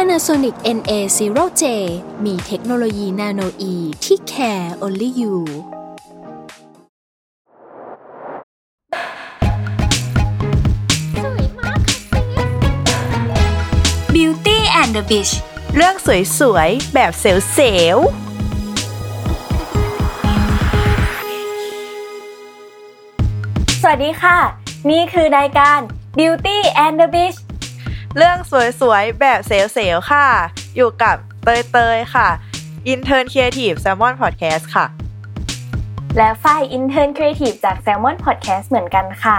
Panasonic NA0J มีเทคโนโลยีนาโนอีที่ care only you Beauty and the Beach เรื่องสวยๆ แบบเซลล์สวัสดีค่ะ นี่คือรายการ Beauty and the Beach ๆ เรื่องสวยๆ แบบเซลล์ๆค่ะ อยู่กับเตยๆ ค่ะ Intern Creative Salmon Podcast ค่ะ และฝ่าย Intern Creative จาก Salmon Podcast เหมือนกันค่ะ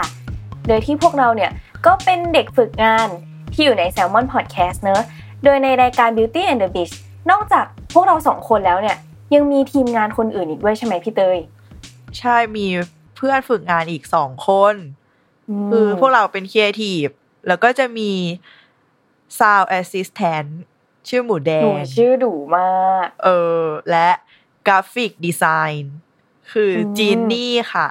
โดยที่พวกเราเนี่ย ก็เป็นเด็กฝึกงานที่อยู่ใน Salmon Podcast เนอะโดยในรายการ Beauty and the Beach นอกจากพวกเราสองคนแล้วเนี่ย ยังมีทีมงานคนอื่นอีกด้วยใช่ไหมพี่เตย ใช่มีเพื่อนฝึกงานอีกสองคน คือพวกเราเป็น Creative แล้วก็จะมี Sound Assistant ชื่อหมูแดหนูงชื่อดูมาก เออ และ graphic design คืออมจีนนี่ค่ะ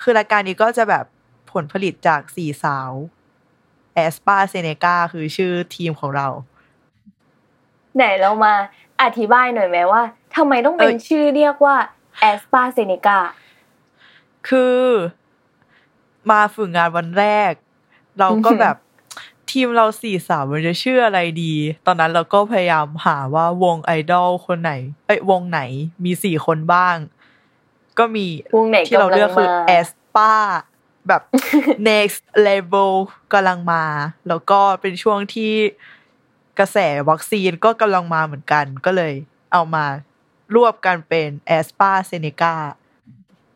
คือรายการนี้ก็จะแบบผลผลิตจากสี่สาว Aespazeneca คือชื่อทีมของเรา ไหนเรามาอธิบายหน่อยไหมว่าทำไมต้องเป็นเอ้ยชื่อเรียกว่า a s p a z e n e c a คือมาฝึกงานวันแรก เราก็อือหือแบบ ทีมเราสี่สาวมันจะชื่ออะไรดี ตอนนั้นเราก็พยายามหาว่าวงไอดอลคนไหนเอ้ยวงไหนมีสี่คนบ้าง ก็มีวงไหนที่เราเลือกคือกำลังมา aespa แบบ next level กำลังมา แล้วก็เป็นช่วงที่กระแสวัคซีนก็กำลังมาเหมือนกัน ก็เลยเอามารวบกันเป็นแอสปาเซเนกา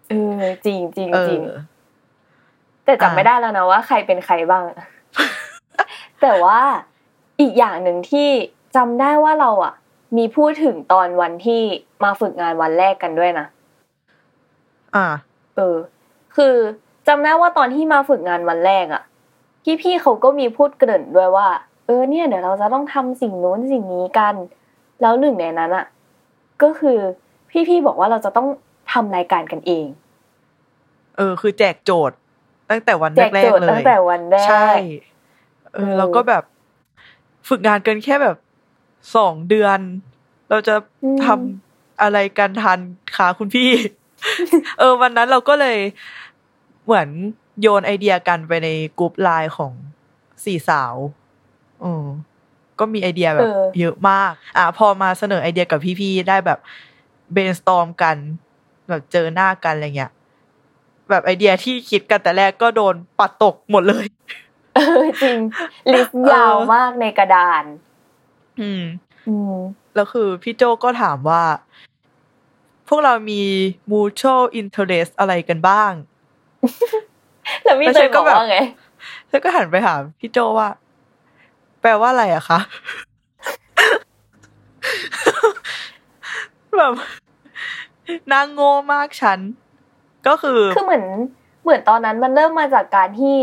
เออ จริงจริงเอจริงอแต่จำอะไม่ได้แล้วนะว่าใครเป็นใครบ้าง แต่ว่าอีกอย่างหนึ่งที่จำได้ว่าเราอะ มีพูดถึงตอนวันที่มาฝึกงานวันแรกกันด้วยนะอ่า เออ คือจำได้ว่าตอนที่มาฝึกงานวันแรกอะพี่ๆเขาก็มีพูดเกริ่นด้วยว่า เออเนี่ยเดี๋ยวเราจะต้องทำสิ่งนู้นสิ่งนี้กัน แล้วหนึ่งในนั้นอะ ก็คือพี่ๆบอกว่าเราจะต้องทำรายการกันเอง เออ คือแจกโจทย์ ตั้งแต่วันแจกแรโจกทย์ๆเลตั้ยงแต่วันแรกใช่ เอเอออเราก็แบบฝึกงานกันแค่แบบสองเดือน เราจะอืมทำอะไรกันทันคะคุณพี่ เออ วันนั้นเราก็เลยเหมือนโยนไอเดียกันไปในกลุ่มไลน์ของสี่สาวอืมก็มีไอเดียแบบเยอะมาก อะพอมาเสนอไอเดียกับพี่ๆได้แบบ brainstorm กัน แบบเจอหน้ากันอะไรเงี้ย แบบไอเดียที่คิดกันแต่แรกก็โดนปัดตกหมดเลย เออจริงลิสต์ยาวมากในกระดาน อืม อืมแล้วคือพี่โจก็ถามว่า พวกเรามี mutual interest อะไรกันบ้าง แล้วพี่แล้วเตฉัยนก็บอกแบบว่าไงแล้วก็หันไปถามพี่โจว่า แปลว่าอะไรอะคะแบบนางโง่มากฉัน ก็คือ คือเหมือน เหมือนตอนนั้นมันเริ่มมาจากการที่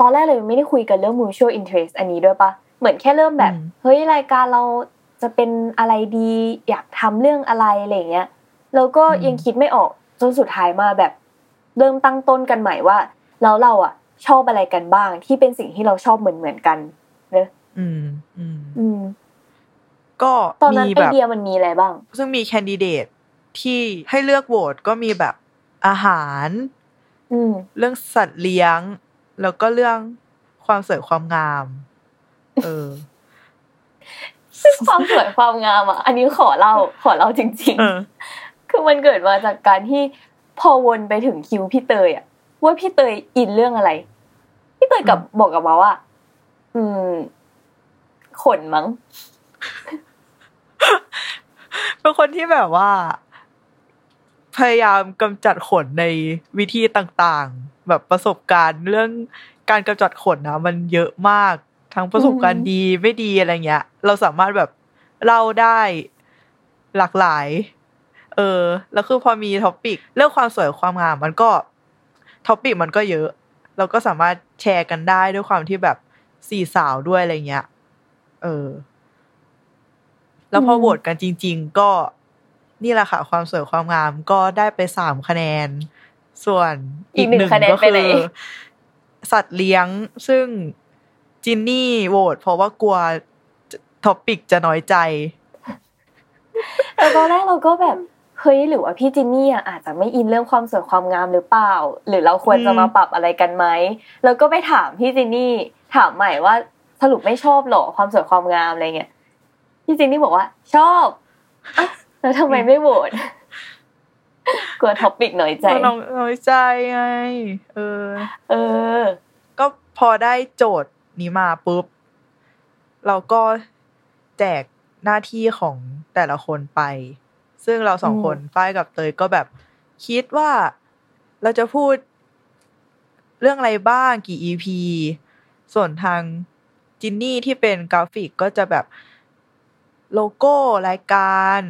ตอนแรกเลยไม่ได้คุยกันเรื่อง mutual interest อันนี้ด้วยปะเหมือนแค่เริ่มแบบอืมเฮ้ยรายการเราจะเป็นอะไรดี อยากทำเรื่องอะไรอะไรอย่างเงี้ยแล้วก็ยังคิดไม่ออกจนสุดท้ายมาแบบ เริ่มตั้งต้นกันใหม่ว่าแล้วเราอะ ชอบอะไรกันบ้าง ที่เป็นสิ่งที่เราชอบเหมือนเหมือนๆกันเนอะอืมอืมอืมก็ตอนนั้นมีไอแบบเดียมันมีอะไรบ้าง ซึ่งมีแคนดิเดตที่ให้เลือกโหวตก็มีแบบอาหาร อืมเรื่องสัตว์เลี้ยง แล้วก็เรื่องความสวยความงาม เออซึ่งความสวยความงามอะ อันนี้ขอเล่าขอเล่าจริงเออๆคือมันเกิดมาจากการที่พอวนไปถึงคิวพี่เตยอะ ว่าพี่เตยอินเรื่องอะไร พี่เตยกับบอกกับมาว่า อืม ขนมั้ง เป็นคนที่แบบว่า พยายามกำจัดขนในวิธีต่างๆ แบบประสบการณ์เรื่องการกำจัดขนนะมันเยอะมากทั้งประสบการณ์ดีไม่ดีอะไรเงี้ย เราสามารถแบบเล่าได้หลากหลาย เออ แล้วคือพอมี topic เรื่องความสวยความงาม มันก็ topic มันก็เยอะ เราก็สามารถแชร์กันได้ด้วยความที่แบบสี่สาวด้วยอะไรเงี้ย เออ แล้วพอโหวตกันจริง ๆ ก็ นี่แหละค่ะความสวยความงามก็ได้ไปสามคะแนน ส่วนอีกหนึ่งคะแนนก็ไปคืไหนอสัตว์เลี้ยงซึ่งจินนี่โหวตเพราะว่ากลัวท็อปิกจะน้อยใจแต่ตอนแรกเราก็แบบเฮ้ยหรือว่าพี่จินนี่อะอาจจะไม่อินเรื่องความสวยความงามหรือเปล่า หรือเราควรจะมาปรับอะไรกันไหมแล้วก็ไปถามพี่จินนี่ถามใหม่ว่าสรุปไม่ชอบหรอความสวยความงามอะไรเงี้ยพี่จินนี่บอกว่าชอบอะ แล้วทำไมไม่โหวตกลัวท็อปิกหน่อยใจก็น้องน้อยใจไงเออ เออ ก็พอได้โจทย์นี้มาปุ๊บ เราก็แจกหน้าที่ของแต่ละคนไป ซึ่งเราสองอืมคนฝ้ายกับเตยก็แบบคิดว่าเราจะพูดเรื่องอะไรบ้างกี่ EP ส่วนทางจินนี่ที่เป็นกราฟิกก็จะแบบโลโก้รายการ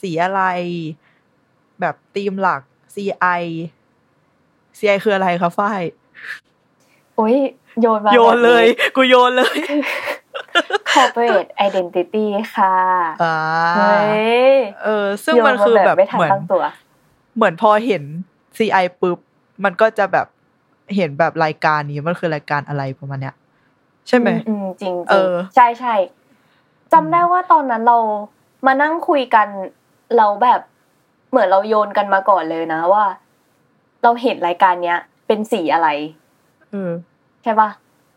สีอะไร แบบธีมหลัก CI CI คืออะไรคะฝ้ายโอ้ยโยนมาโยนเลยแบบกูโยนเลย corporate identity ค่ะอ่าเฮ้ยเออ ซึ่งมันคือแบบไม่ทันเหมือนตั้งตัวเหมือนพอเห็น CI ปุ๊บ มันก็จะแบบเห็นแบบรายการนี้มันคือรายการอะไรประมาณเนี้ย ใช่ไหมอืมจริงๆเออ ใช่ใช่จำได้ว่าตอนนั้นเรามานั่งคุยกัน เราแบบเหมือนเราโยนกันมาก่อนเลยนะว่า เราเห็นรายการเนี้ย เป็นสีอะไรเออใช่ปะ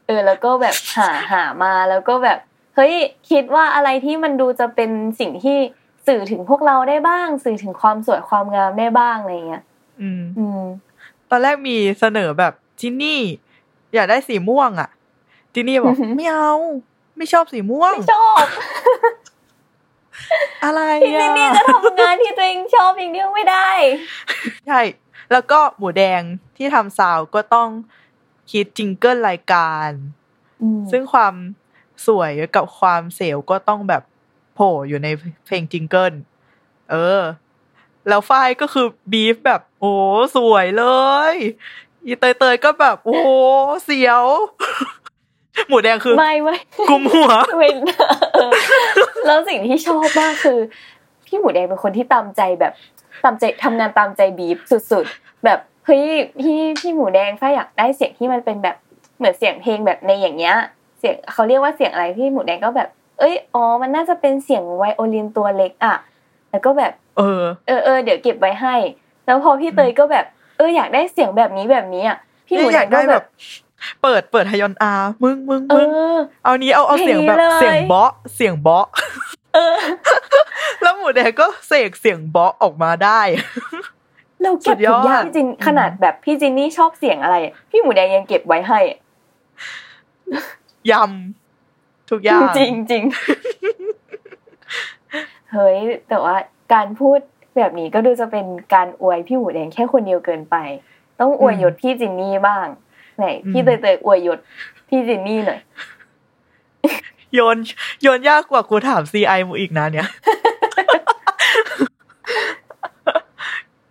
เออ แล้วก็แบบหาหามาแล้วก็แบบเฮ้ยคิดว่าอะไรที่มันดูจะเป็นสิ่งที่สื่อถึงพวกเราได้บ้าง สื่อถึงความสวยความงามได้บ้างอะไรเงี้ยอืม อืม ตอนแรกมีเสนอแบบจินนี่ อยากได้สีม่วง อะจินนี่บอกอือหือไม่เอาไม่ชอบสีม่วงไม่ชอบ อะไรพี่อะจินนี่จะทำงานที่ตัวเองชอบอย่างเดียวไม่ได้ ใช่ แล้วก็หมูแดงที่ทำ sound ก็ต้องคิด jingle รายการอืมซึ่งความสวยกับความเสียวก็ต้องแบบโผล่อยู่ในเพลง jingle เออ แล้วฝ้ายก็คือบีฟแบบ โอ้สวยเลยอีเตยเตยๆก็แบบ โอ้เสียว หมูแดงคือไม่ไม่กุมหัวไม่เออแล้วสิ่งที่ชอบมากคือ พี่หมูแดงเป็นคนที่ตามใจแบบตามใจทำงานตามใจบีฟสุดๆ แบบเฮ้ยพี่พี่หมูแดงถ้าอยากได้เสียงที่มันเป็นแบบเหมือนเสียงเพลงแบบในอย่างเงี้ย เสียงเขาเรียกว่าเสียงอะไรพี่หมูแดงก็แบบ เอ้ยอ๋อมันน่าจะเป็นเสียงไวโอลินตัวเล็กอะแล้วก็แบบ เออเออเออเดี๋ยวเก็บไว้ให้ แล้วพอพี่เตยก็แบบ เอออยากได้เสียงแบบนี้แบบนี้อะพี่หมูอแดยากงก็ได้แบแบบบ เปิดเปิดฮยอนอา มึงมึงเอมึงอเอานี้เอาเอาเสียงแบบอย่างนี้เลยเสียงเบาะเสียงเบาะเออแล้วหมูแดงก็เสกเสียงเบาะออกมาได้เราเก็บทุกอย่างสุดยอดพี่จินขนาดแบบพี่จินนี่ชอบเสียงอะไร พี่หมูแดงยังเก็บไว้ให้ยำทุกอย่างจริงจริงเฮ้ยแต่ว่าการพูดแบบนี้ก็ดูจะเป็นการอวยพี่หมูแดงแค่คนเดียวเกินไป ต้องอวยยศพี่จินนี่บ้าง ไหนพี่เตยเตยอวยยศพี่จินนี่หน่อยโยนโยนยากกว่ากูถามซีไอมูอีกนะเนี่ย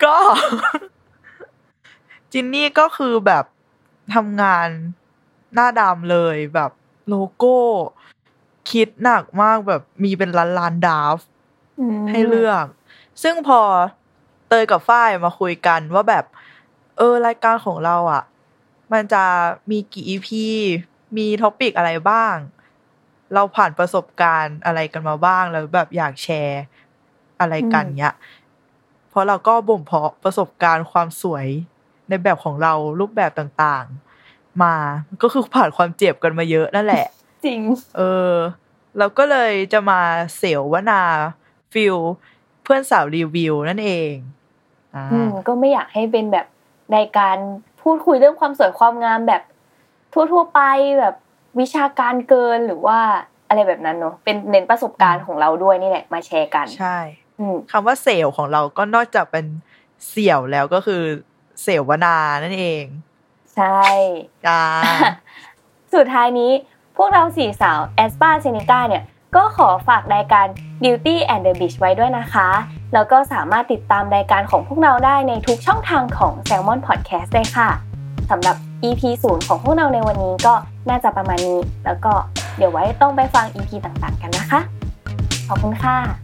ก็ จินนี่ก็คือแบบทำงานหน้าดำเลยแบบโลโก้ คิดหนักมากแบบมีเป็นล้านล้านๆดราฟต์ให้เลือก ซึ่งพอเตยกับฝ้ายมาคุยกันว่าแบบ เออรายการของเราอะ มันจะมีกี่ EP มีท็อปิกอะไรบ้าง เราผ่านประสบการณ์อะไรกันมาบ้าง แล้วแบบอยากแชร์อะไรกันเนี้ย เพราะเราก็บ่มเพาะประสบการณ์ความสวยในแบบของเรารูปแบบต่างๆ มาก็คือผ่านความเจ็บกันมาเยอะนั่นแหละ จริง เออ เราก็เลยจะมาเสวนา feel เพื่อนสาวรีวิวนั่นเอง อ่าอืมก็ไม่อยากให้เป็นแบบในการ พูดคุยเรื่องความสวยความงามแบบทั่ว ๆ ไปแบบวิชาการเกินหรือว่าอะไรแบบนั้นเนอะเป็นเน้นประสบการณ์ของเราด้วยนี่แหละมาแชร์กัน ใช่อืมคำว่าเสียวของเราก็นอกจากเป็นเสียวแล้วก็คือเสวนานั่นเอง ใช่อ่าสุดท้ายนี้พวกเราสี่สาวแอสปาเซเนกาเนี่ย ก็ขอฝากรายการ Beauty and the Beach ไว้ด้วยนะคะ แล้วก็สามารถติดตามรายการของพวกเราได้ในทุกช่องทางของ Salmon Podcast เลยค่ะสำหรับ EP 0ของพวกเราในวันนี้ก็น่าจะประมาณนี้ แล้วก็เดี๋ยวไว้ต้องไปฟัง EP ต่างๆกันนะคะ ขอบคุณค่ะ